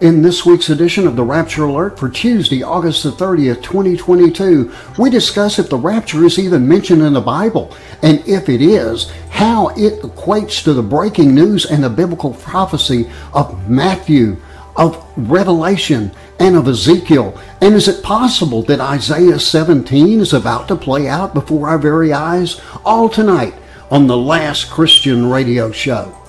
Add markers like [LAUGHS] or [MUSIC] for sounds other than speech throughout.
In this week's edition of the Rapture Alert for Tuesday, August the 30th, 2022, we discuss if the rapture is even mentioned in the Bible, and if it is, how it equates to the breaking news and the biblical prophecy of Matthew, of Revelation, and of Ezekiel. And is it possible that Isaiah 17 is about to play out before our very eyes? All tonight on the Last Christian Radio Show.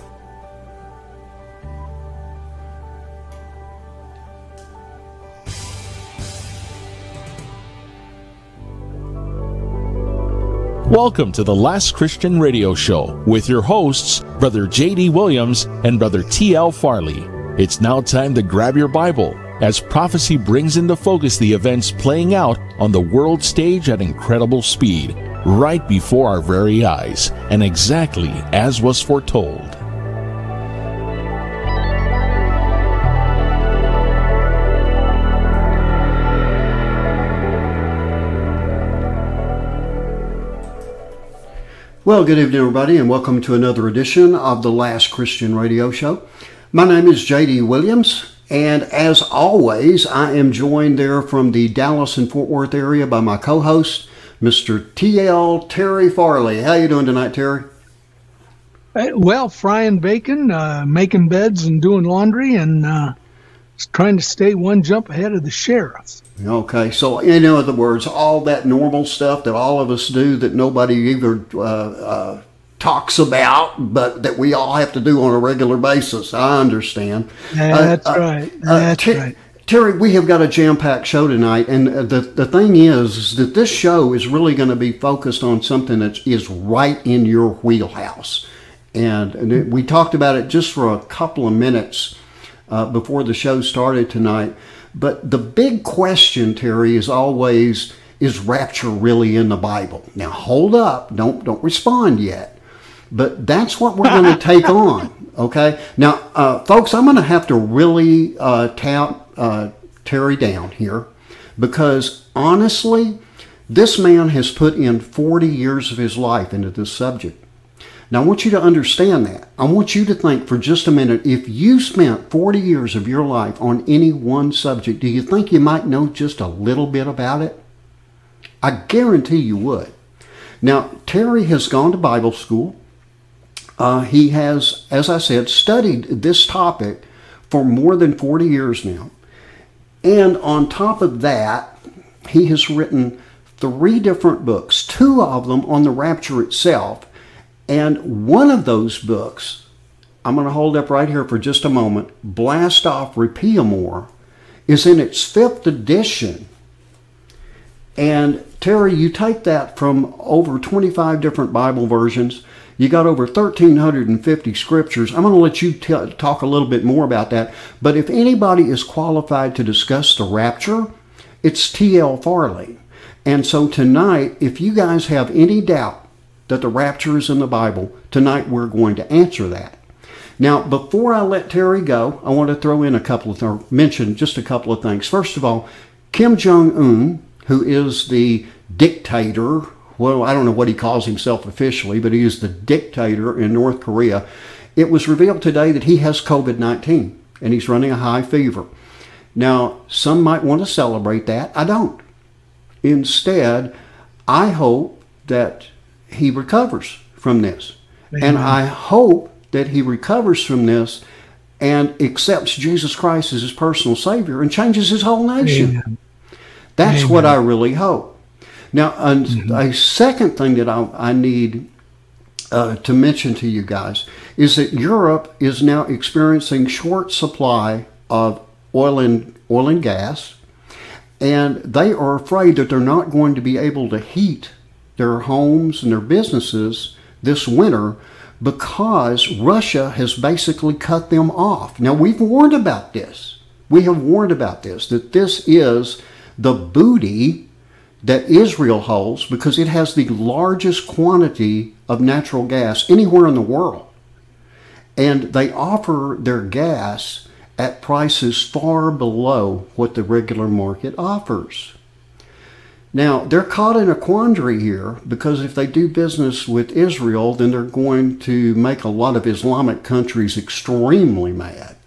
Welcome to the Last Christian Radio Show with your hosts, Brother J.D. Williams and Brother T.L. Farley. It's now time to grab your Bible as prophecy brings into focus the events playing out on the world stage at incredible speed, right before our very eyes, and exactly as was foretold. Well, good evening, everybody, and welcome to another edition of the Last Christian Radio Show. My name is J.D. Williams, and as always, I am joined there from the Dallas and Fort Worth area by my co-host, Mr. T.L. Terry Farley. How you doing tonight, Terry? Well, frying bacon, uh, making beds, and doing laundry, and uh, trying to stay one jump ahead of the sheriff. Okay, so in other words, all that normal stuff that all of us do that nobody either uh, uh, talks about, but that we all have to do on a regular basis. I understand. That's uh, right. Uh, That's t- right. Terry, we have got a jam-packed show tonight, and the the thing is, is that this show is really going to be focused on something that is right in your wheelhouse. And, and we talked about it just for a couple of minutes uh, before the show started tonight. But the big question, Terry, is always is rapture really in the Bible? Now hold up, don't don't respond yet. But that's what we're going [LAUGHS] to take on. Okay. Now, uh, folks, I'm going to have to really uh, tout uh, Terry down here because honestly, this man has put in 40 years of his life into this subject. Now, I want you to understand that. I want you to think for just a minute if you spent 40 years of your life on any one subject, do you think you might know just a little bit about it? I guarantee you would. Now, Terry has gone to Bible school. Uh, he has, as I said, studied this topic for more than 40 years now. And on top of that, he has written three different books, two of them on the rapture itself, and one of those books, I'm going to hold up right here for just a moment, Blast Off Rapiemur, is in its fifth edition. And Terry, you take that from over 25 different Bible versions. You got over 1,350 scriptures. I'm going to let you t- talk a little bit more about that. But if anybody is qualified to discuss the rapture, it's T.L. Farley. And so tonight, if you guys have any doubt that the rapture is in the Bible, tonight we're going to answer that. Now, before I let Terry go, I want to throw in a couple of, or mention just a couple of things. First of all, Kim Jong un, who is the dictator, well, I don't know what he calls himself officially, but he is the dictator in North Korea. It was revealed today that he has COVID 19 and he's running a high fever. Now, some might want to celebrate that. I don't. Instead, I hope that he recovers from this. Amen. And I hope that he recovers from this and accepts Jesus Christ as his personal Savior and changes his whole nation. Amen. That's Amen. what I really hope. Now, mm-hmm. a second thing that I, I need uh, to mention to you guys is that Europe is now experiencing short supply of oil and oil and gas, and they are afraid that they're not going to be able to heat their homes and their businesses this winter because Russia has basically cut them off. Now, we've warned about this. We have warned about this, that this is the booty that Israel holds because it has the largest quantity of natural gas anywhere in the world. And they offer their gas at prices far below what the regular market offers. Now, they're caught in a quandary here because if they do business with Israel, then they're going to make a lot of Islamic countries extremely mad.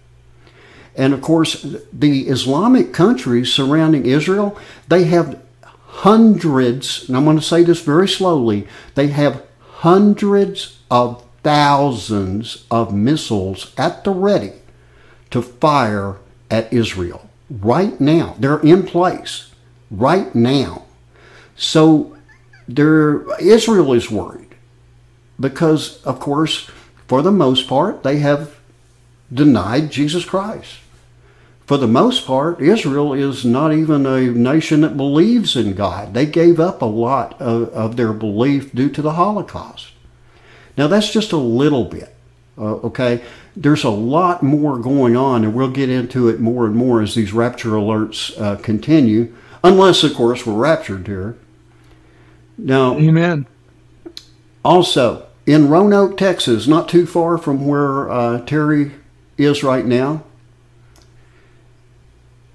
And of course, the Islamic countries surrounding Israel, they have hundreds, and I'm going to say this very slowly, they have hundreds of thousands of missiles at the ready to fire at Israel right now. They're in place right now. So there, Israel is worried because, of course, for the most part, they have denied Jesus Christ. For the most part, Israel is not even a nation that believes in God. They gave up a lot of, of their belief due to the Holocaust. Now, that's just a little bit, uh, okay? There's a lot more going on, and we'll get into it more and more as these rapture alerts uh, continue, unless, of course, we're raptured here. Now, Amen. Also, in Roanoke, Texas, not too far from where uh, Terry is right now,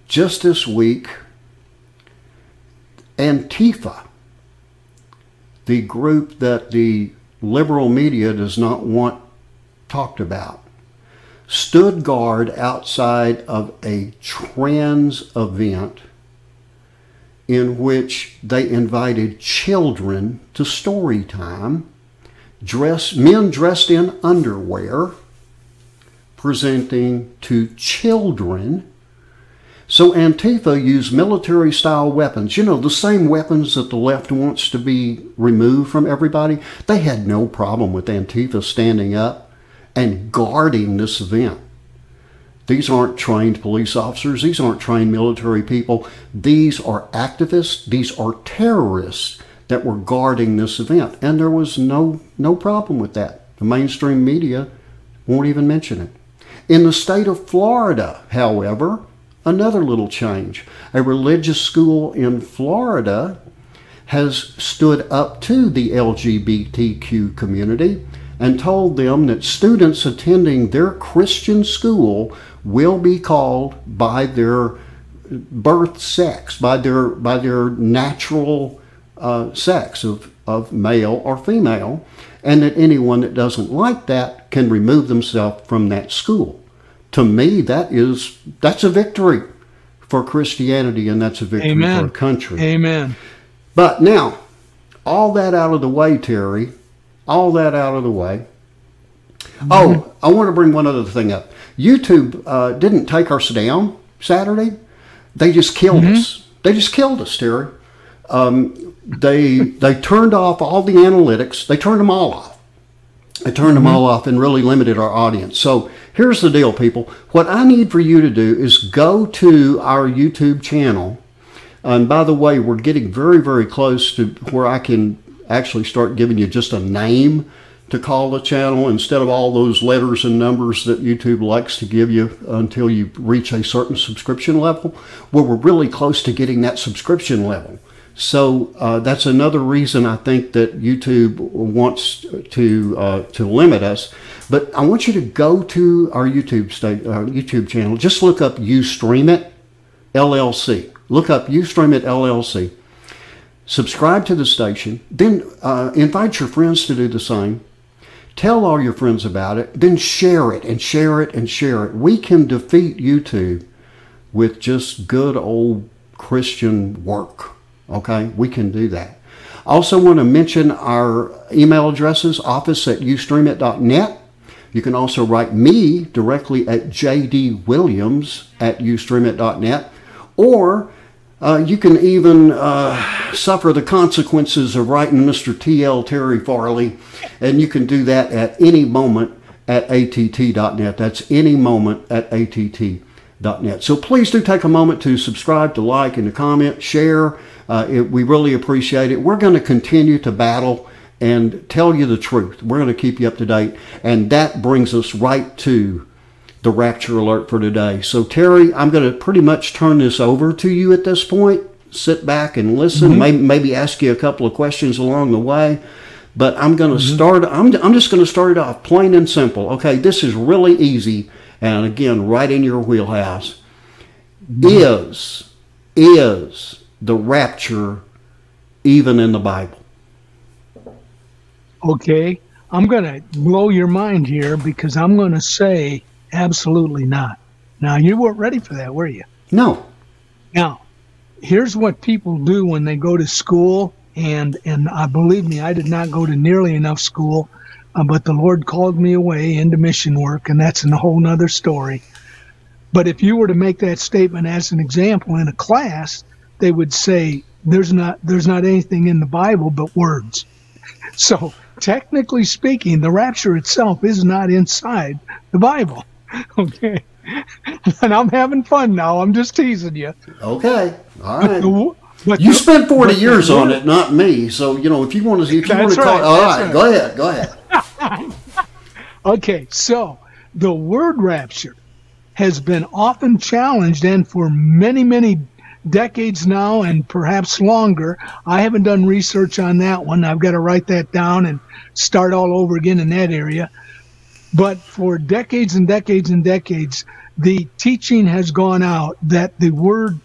just this week, Antifa, the group that the liberal media does not want talked about, stood guard outside of a trans event in which they invited children to story time, dress, men dressed in underwear, presenting to children. So Antifa used military style weapons, you know, the same weapons that the left wants to be removed from everybody. They had no problem with Antifa standing up and guarding this event. These aren't trained police officers. These aren't trained military people. These are activists. These are terrorists that were guarding this event. And there was no, no problem with that. The mainstream media won't even mention it. In the state of Florida, however, another little change. A religious school in Florida has stood up to the LGBTQ community and told them that students attending their Christian school will be called by their birth sex, by their by their natural uh, sex of, of male or female, and that anyone that doesn't like that can remove themselves from that school. To me, that is that's a victory for Christianity, and that's a victory Amen. for our country. Amen. But now, all that out of the way, Terry, all that out of the way. Oh, I want to bring one other thing up. YouTube uh, didn't take us down Saturday. They just killed us. They just killed us, Terry. Um, they they turned off all the analytics. They turned them all off. They turned them all off and really limited our audience. So here's the deal, people. What I need for you to do is go to our YouTube channel. And by the way, we're getting very, very close to where I can actually start giving you just a name to call the channel instead of all those letters and numbers that YouTube likes to give you until you reach a certain subscription level. Well, we're really close to getting that subscription level. So uh, that's another reason I think that YouTube wants to uh, to limit us. But I want you to go to our YouTube state, our YouTube channel. Just look up Ustream It LLC. Look up Ustream It LLC. Subscribe to the station. Then uh, invite your friends to do the same. Tell all your friends about it. Then share it and share it and share it. We can defeat YouTube with just good old Christian work. Okay, we can do that. I also want to mention our email addresses office at ustreamit.net. You can also write me directly at jdwilliams at ustreamit.net. Or uh, you can even uh, suffer the consequences of writing Mr. T.L. Terry Farley, and you can do that at any moment at att.net. That's any moment at att.net. So please do take a moment to subscribe, to like, and to comment, share. Uh, it, we really appreciate it. We're going to continue to battle and tell you the truth. We're going to keep you up to date. And that brings us right to the rapture alert for today. So, Terry, I'm going to pretty much turn this over to you at this point. Sit back and listen, mm-hmm. maybe, maybe ask you a couple of questions along the way. But I'm going to mm-hmm. start, I'm, I'm just going to start it off plain and simple. Okay, this is really easy. And again, right in your wheelhouse. Mm-hmm. Is, is the rapture even in the Bible? Okay. I'm going to blow your mind here because I'm going to say absolutely not. Now, you weren't ready for that, were you? No. Now, here's what people do when they go to school, and and I believe me, I did not go to nearly enough school, uh, but the Lord called me away into mission work, and that's a whole nother story. But if you were to make that statement as an example in a class, they would say there's not there's not anything in the Bible but words. So technically speaking, the rapture itself is not inside the Bible. [LAUGHS] Okay. And I'm having fun now. I'm just teasing you. Okay. All right. You the- spent 40 but the years on it, not me. So, you know, if you want to, if you want to call right, all that's right, right. go ahead, go ahead. [LAUGHS] Okay, so the word rapture has been often challenged, and for many, many decades now, and perhaps longer. I haven't done research on that one. I've got to write that down and start all over again in that area. But for decades and decades and decades, the teaching has gone out that the word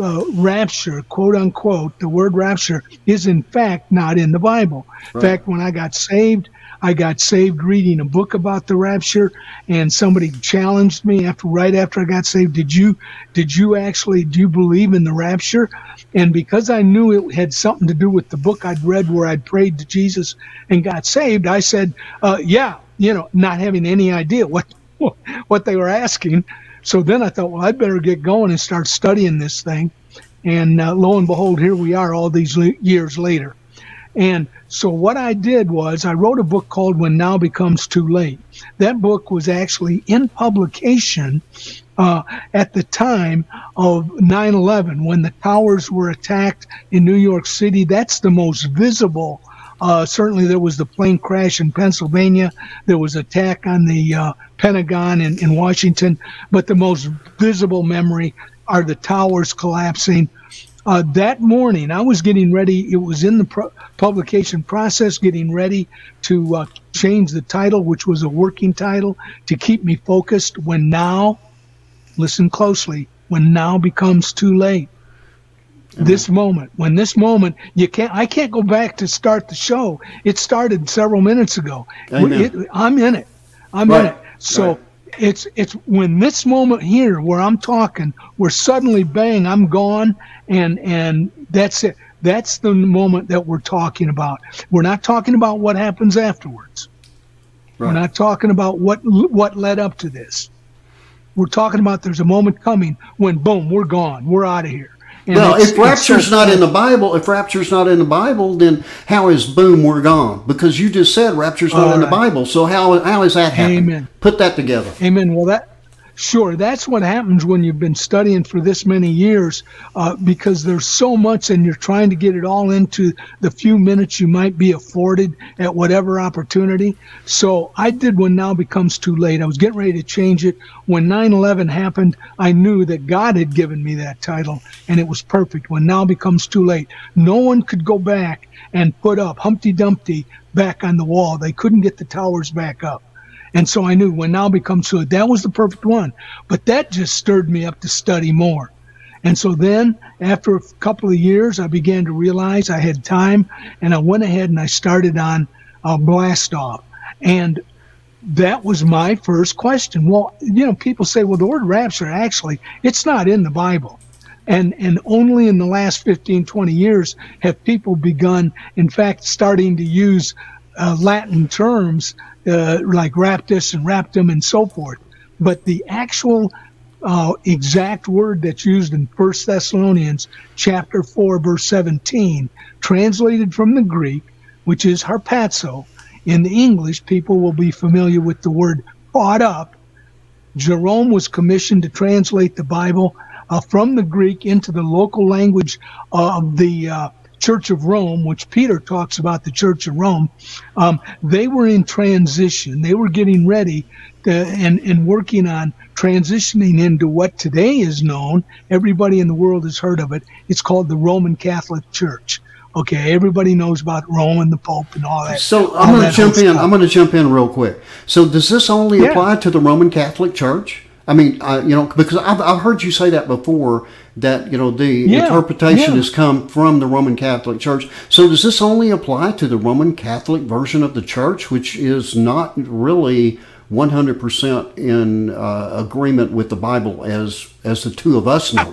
uh, rapture, quote unquote, the word rapture is in fact not in the Bible. In fact, when I got saved, I got saved reading a book about the rapture, and somebody challenged me after right after I got saved. Did you did you actually do you believe in the rapture? And because I knew it had something to do with the book I'd read where I'd prayed to Jesus and got saved, I said, uh, "Yeah," you know, not having any idea what [LAUGHS] what they were asking. So then I thought, well, I'd better get going and start studying this thing. And uh, lo and behold, here we are all these le- years later. And so what I did was I wrote a book called When Now Becomes Too Late. That book was actually in publication uh, at the time of 9/11 when the towers were attacked in New York City. That's the most visible. Uh, certainly, there was the plane crash in Pennsylvania. There was attack on the uh, Pentagon in, in Washington. But the most visible memory are the towers collapsing. Uh, that morning, I was getting ready. It was in the pro- publication process, getting ready to uh, change the title, which was a working title, to keep me focused. When now, listen closely, when now becomes too late. This moment, when this moment, you can't. I can't go back to start the show. It started several minutes ago. It- I'm in it. I'm in it. So right. It's it's when this moment here where I'm talking, where suddenly bang, I'm gone, and and that's it. That's the moment that we're talking about. We're not talking about what happens afterwards. We're not talking about what what led up to this. We're talking about there's a moment coming when boom, we're gone, we're out of here. And Well, if rapture's not in the Bible, if rapture's not in the Bible, then how is boom we're gone? Because you just said rapture's not All in the. Bible. So how how is that happening? Amen. Put that together. Amen. Well, that sure that's what happens when you've been studying for this many years, uh, because there's so much, and you're trying to get it all into the few minutes you might be afforded at whatever opportunity. So I did when now becomes too late. I was getting ready to change it when 9/11 happened. I knew that God had given me that title, and it was perfect. When now becomes too late, no one could go back and put up Humpty Dumpty back on the wall. They couldn't get the towers back up. And so I knew when now becomes good, that was the perfect one. But that just stirred me up to study more. And so then, after a couple of years, I began to realize I had time, and I went ahead and I started on uh, Blast Off. And that was my first question. Well, you know, people say, well, the word rapture, actually, it's not in the Bible. And, and only in the last 15, 20 years have people begun, in fact, starting to use uh, Latin terms uh, like raptus and raptum and so forth. But the actual uh, exact word that's used in First Thessalonians chapter 4, verse 17, translated from the Greek, which is harpazo. In the English, people will be familiar with the word caught up. Jerome was commissioned to translate the Bible uh, from the Greek into the local language of the uh, Church of Rome, which Peter talks about the Church of Rome. Um, they were in transition. They were getting ready to, and, and working on transitioning into what today is known. Everybody in the world has heard of it. It's called the Roman Catholic Church. Okay, everybody knows about Rome and the Pope and all that. So I'm going to jump in. stuff. I'm going to jump in real quick. So does this only Yeah. apply to the Roman Catholic Church? I mean, uh, you know, because I've, I've heard you say that before that you know the Yeah, interpretation yeah. has come from the Roman Catholic Church. So does this only apply to the Roman Catholic version of the church, which is not really 100% in uh, agreement with the Bible as as the two of us know.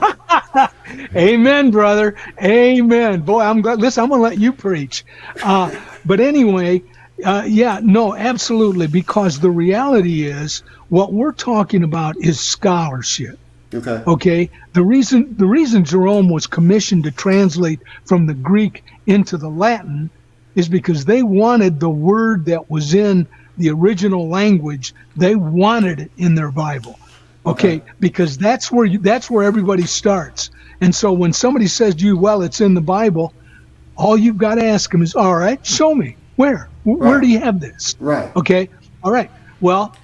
[LAUGHS] Amen, brother. Amen. Boy, I'm glad. Listen, I'm going to let you preach. Uh, but anyway, uh, yeah, no, absolutely. Because the reality is, what we're talking about is scholarship. Okay. Okay. The reason the reason Jerome was commissioned to translate from the Greek into the Latin is because they wanted the word that was in the original language. They wanted it in their Bible. Okay, okay. because that's where you, that's where everybody starts. And so when somebody says to you, "Well, it's in the Bible," all you've got to ask them is, "All right, show me where. Where do you have this?" Right. Okay. All right. Well,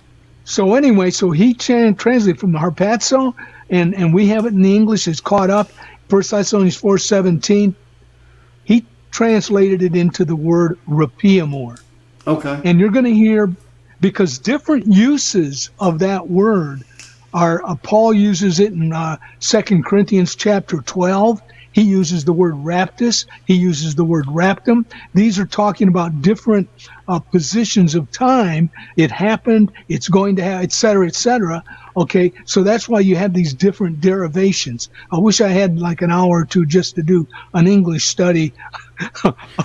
so anyway, so he translated from the Harpazo and and we have it in the English. It's caught up. First Thessalonians four seventeen. He translated it into the word rapiemur. Okay. And you're going to hear because different uses of that word are uh, Paul uses it in uh, Second Corinthians chapter twelve. He uses the word raptus. He uses the word raptum. These are talking about different uh, positions of time. It happened. It's going to have, et cetera, et cetera. Okay, so that's why you have these different derivations. I wish I had like an hour or two just to do an English study. [LAUGHS]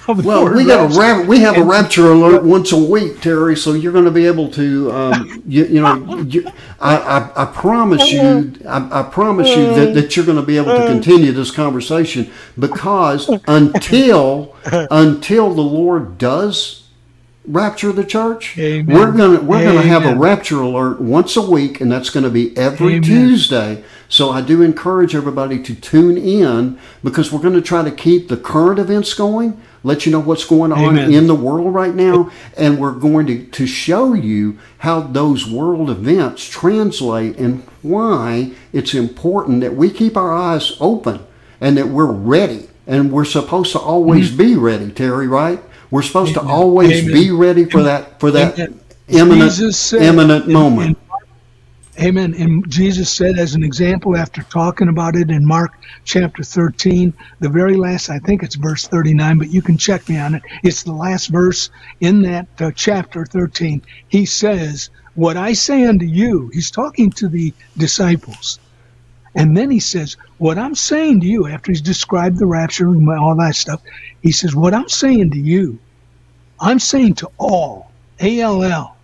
well, we got a rap- we have a rapture alert once a week, Terry. So you're going to be able to, um, you, you, know, you, I, I, I, promise you, I, I promise you that, that you're going to be able to continue this conversation because until until the Lord does rapture the church. Amen. We're gonna we're Amen. gonna have a rapture alert once a week, and that's going to be every Amen. Tuesday. So I do encourage everybody to tune in because we're going to try to keep the current events going, let you know what's going on in the world right now, and we're going to, to show you how those world events translate and why it's important that we keep our eyes open and that we're ready. And we're supposed to always mm-hmm. be ready, Terry, right? We're supposed Amen. to always Amen. be ready for that for that Amen. imminent said, imminent moment. Amen. And Jesus said, as an example, after talking about it in Mark chapter 13, the very last, I think it's verse 39, but you can check me on it. It's the last verse in that uh, chapter 13. He says, What I say unto you, he's talking to the disciples. And then he says, What I'm saying to you, after he's described the rapture and all that stuff, he says, What I'm saying to you, I'm saying to all, A L L.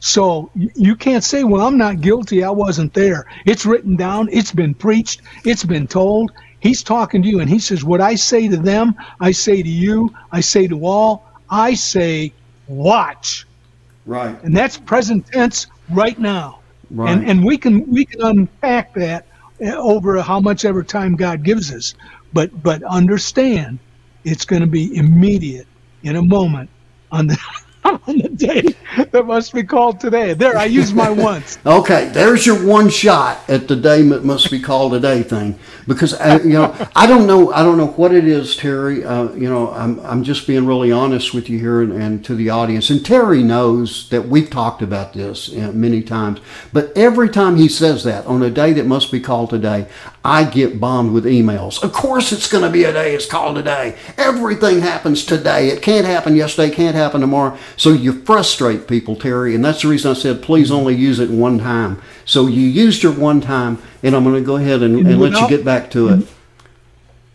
So you can't say, Well, I'm not guilty. I wasn't there. It's written down, it's been preached, it's been told. He's talking to you, and he says, What I say to them, I say to you, I say to all, I say, Watch. Right. And that's present tense right now. Right. And and we can we can unpack that over how much ever time God gives us. But but understand, it's going to be immediate in a moment on the [LAUGHS] on the day [LAUGHS] that must be called today. There, I used my once. [LAUGHS] okay, there's your one shot at the day that must be called today thing. Because I, uh, you know, I don't know, I don't know what it is, Terry. Uh, you know, I'm I'm just being really honest with you here and, and to the audience. And Terry knows that we've talked about this uh, many times. But every time he says that on a day that must be called today, I get bombed with emails. Of course, it's going to be a day. It's called today. Everything happens today. It can't happen yesterday. Can't happen tomorrow. So you frustrate people, Terry, and that's the reason I said please only use it one time. So you used your one time, and I'm going to go ahead and, and without, let you get back to it.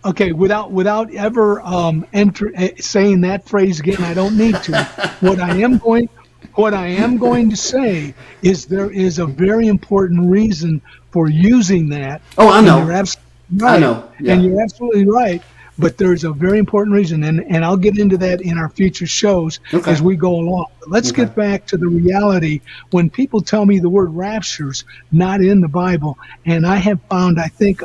Okay, without without ever um, enter, uh, saying that phrase again, I don't need to. [LAUGHS] what I am going what I am going to say is there is a very important reason for using that. Oh, I know. You're absolutely right. I know. Yeah. And you're absolutely right. But there's a very important reason, and, and I'll get into that in our future shows okay. as we go along. But let's okay. get back to the reality. When people tell me the word rapture's not in the Bible, and I have found, I think,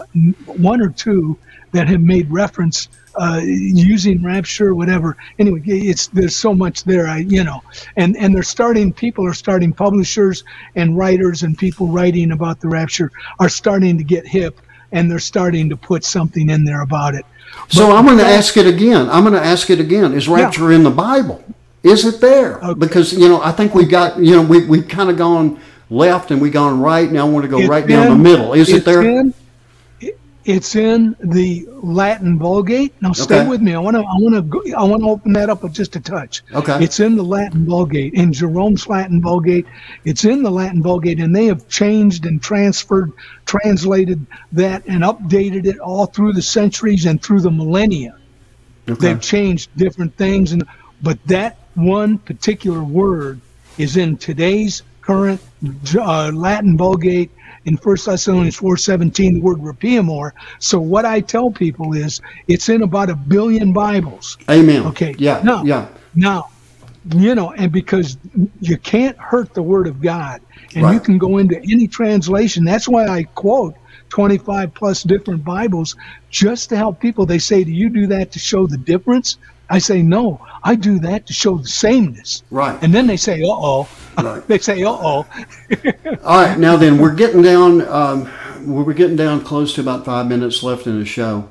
one or two that have made reference uh, using rapture, whatever. Anyway, it's there's so much there. I you know, and and they're starting. People are starting. Publishers and writers and people writing about the rapture are starting to get hip, and they're starting to put something in there about it. But so I'm going to ask it again. I'm going to ask it again. Is rapture yeah. in the Bible? Is it there? Okay. Because you know, I think we got you know we we've kind of gone left and we gone right. Now I want to go it's right down the middle. Is it there? In, It's in the Latin Vulgate. Now stay Okay. with me. I want to. I want to. I want to open that up with just a touch. Okay. It's in the Latin Vulgate, in Jerome's Latin Vulgate. It's in the Latin Vulgate, and they have changed and transferred, translated that, and updated it all through the centuries and through the millennia. Okay. They've changed different things, and but that one particular word is in today's current uh, Latin Vulgate in First Thessalonians four seventeen. The word rapiemur. So what I tell people is it's in about a billion Bibles. Amen. Okay. Yeah. Now, Yeah. Now, you know, and because you can't hurt the Word of God, and you can go into any translation. That's why I quote 25 plus different Bibles just to help people. They say, Do you do that to show the difference? I say, No, I do that to show the sameness. Right. And then they say, Uh oh. Right. [LAUGHS] they say, Uh oh. [LAUGHS] All right, now then, we're getting down. Um, we're getting down close to about five minutes left in the show,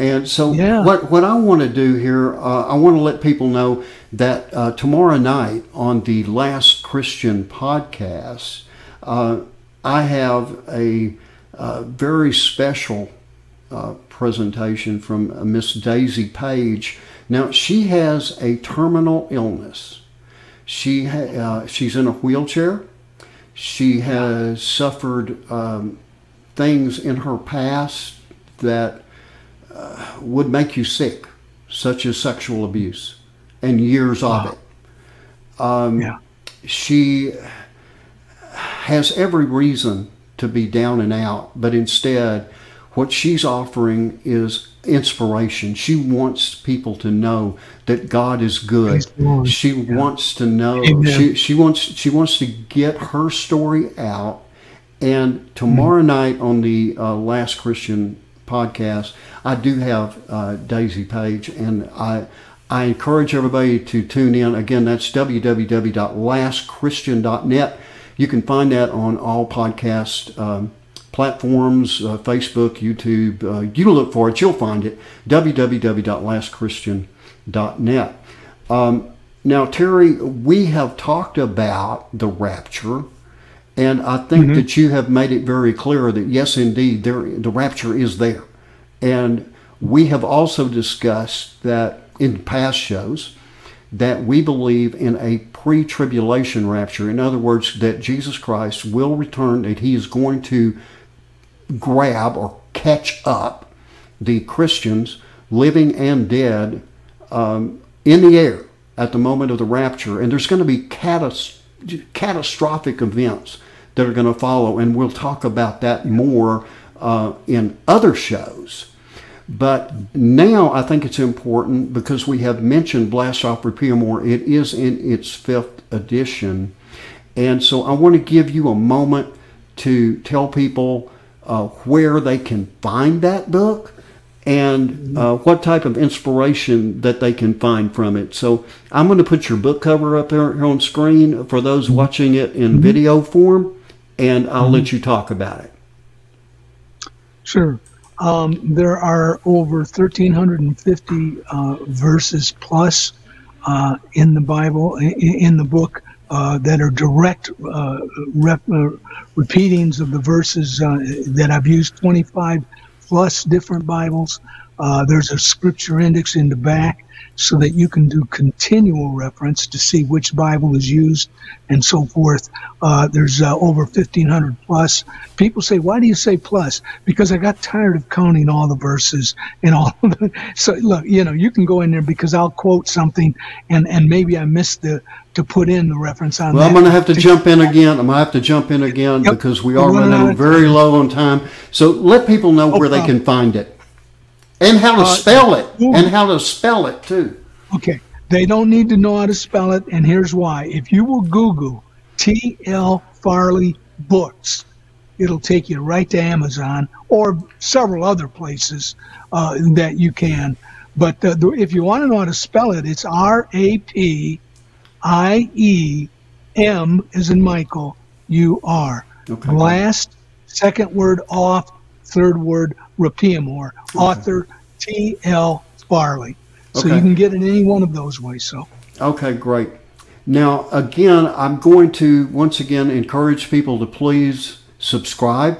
and so Yeah. what what I want to do here, uh, I want to let people know that uh, tomorrow night on the Last Christian podcast, uh, I have a, uh very special uh, presentation from uh, Miss Daisy Page. Now she has a terminal illness. She ha- uh, she's in a wheelchair. She has suffered um, things in her past that uh, would make you sick, such as sexual abuse and years of it. Um, Yeah. She has every reason to be down and out, but instead, what she's offering is inspiration. She wants people to know that God is good. Praise the Lord. She wants to know. Amen. She she wants she wants to get her story out. And tomorrow night on the uh, Last Christian podcast, I do have uh, Daisy Page, and I I encourage everybody to tune in. Again, that's www.lastchristian.net. You can find that on all podcast um, platforms, uh, Facebook, YouTube. Uh, you look for it, you'll find it. www.lastchristian.net. Um, now, Terry, we have talked about the rapture, and I think that you have made it very clear that yes, indeed, there the rapture is there, and we have also discussed that in past shows that we believe in a pre-tribulation rapture. In other words, that Jesus Christ will return, that He is going to grab or catch up the Christians, living and dead, um, in the air at the moment of the rapture. And there's going to be catas- catastrophic events that are going to follow. And we'll talk about that more uh, in other shows. But now I think it's important because we have mentioned Blast Off Rapiemur. It is in its fifth edition. And so I want to give you a moment to tell people uh, where they can find that book and uh, what type of inspiration that they can find from it. So I'm going to put your book cover up there here on screen for those watching it in video form, and I'll let you talk about it. Sure. Um, there are over 1,350 uh, verses plus uh, in the Bible, in, in the book, uh, that are direct uh, rep, uh, repeatings of the verses uh, that I've used 25 plus different Bibles. Uh, there's a scripture index in the back so that you can do continual reference to see which Bible is used and so forth. Uh, there's uh, over 1,500 plus. People say, why do you say plus? Because I got tired of counting all the verses and all of the. [LAUGHS] So, look, you know, you can go in there because I'll quote something and, and maybe I missed the to put in the reference on Well, that. I'm going to have to jump in again. I'm going to have to jump in again Yep. because we We're running out running of very low on time. So let people know where they can find it and how to Uh, spell it and how to spell it too. Okay. They don't need to know how to spell it, and here's why. If you will Google T.L. Farley books, it'll take you right to Amazon or several other places uh, that you can. But uh, the, if you want to know how to spell it, it's R A P I E M is in Michael U R. Okay. Last, second word off, third word Rapiemur. Author T.L. Farley. So Okay. you can get it any one of those ways. So Okay, great. Now, again, I'm going to once again encourage people to please subscribe,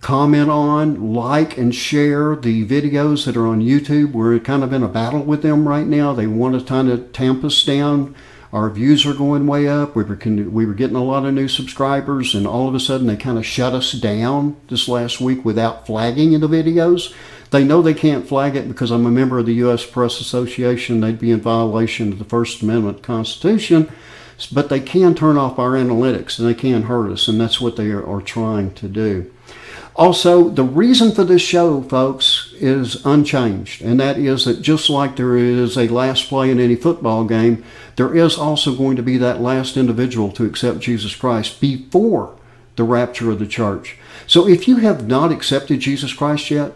comment on, like, and share the videos that are on YouTube. We're kind of in a battle with them right now. They want to kind of tamp us down. Our views are going way up. We were we were getting a lot of new subscribers, and all of a sudden they kind of shut us down this last week without flagging in the videos. They know they can't flag it because I'm a member of the U.S. Press Association. They'd be in violation of the First Amendment Constitution, but they can turn off our analytics and they can hurt us, and that's what they are, are trying to do. Also, the reason for this show, folks, is unchanged, and that is that just like there is a last play in any football game, there is also going to be that last individual to accept Jesus Christ before the rapture of the church. So if you have not accepted Jesus Christ yet,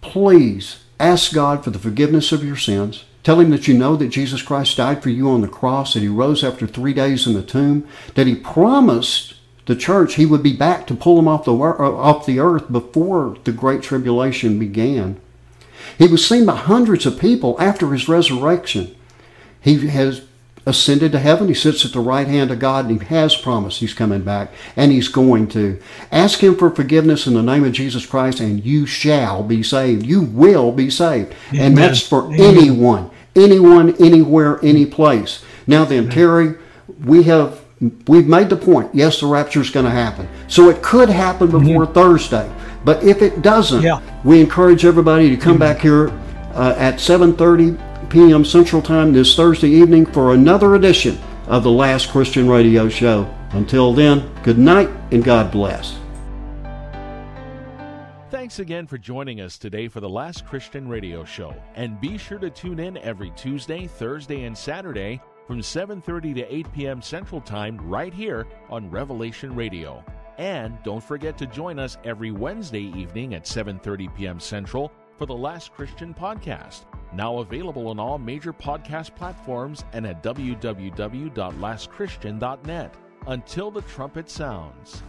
please ask God for the forgiveness of your sins. Tell him that you know that Jesus Christ died for you on the cross, that he rose after three days in the tomb, that he promised the church, he would be back to pull them off the, uh, off the earth before the Great Tribulation began. He was seen by hundreds of people after his resurrection. He has ascended to heaven. He sits at the right hand of God and he has promised he's coming back and he's going to. Ask him for forgiveness in the name of Jesus Christ and you shall be saved. You will be saved. Amen. And that's for Amen. anyone, anyone, anywhere, any place. Now then, Amen. Terry, we have we've made the point. Yes, the rapture is going to happen. So it could happen mm-hmm. before mm-hmm. Thursday. But if it doesn't, yeah. we encourage everybody to come mm-hmm. back here uh, at 7:30 p.m. Central Time this Thursday evening for another edition of the Last Christian Radio Show. Until then, good night and God bless. Thanks again for joining us today for the Last Christian Radio Show. And be sure to tune in every Tuesday, Thursday, and Saturday from 7:30 to 8 p.m. Central Time right here on Revelation Radio. And don't forget to join us every Wednesday evening at 7:30 p.m. Central for the Last Christian podcast, now available on all major podcast platforms and at www.lastchristian.net. Until the trumpet sounds.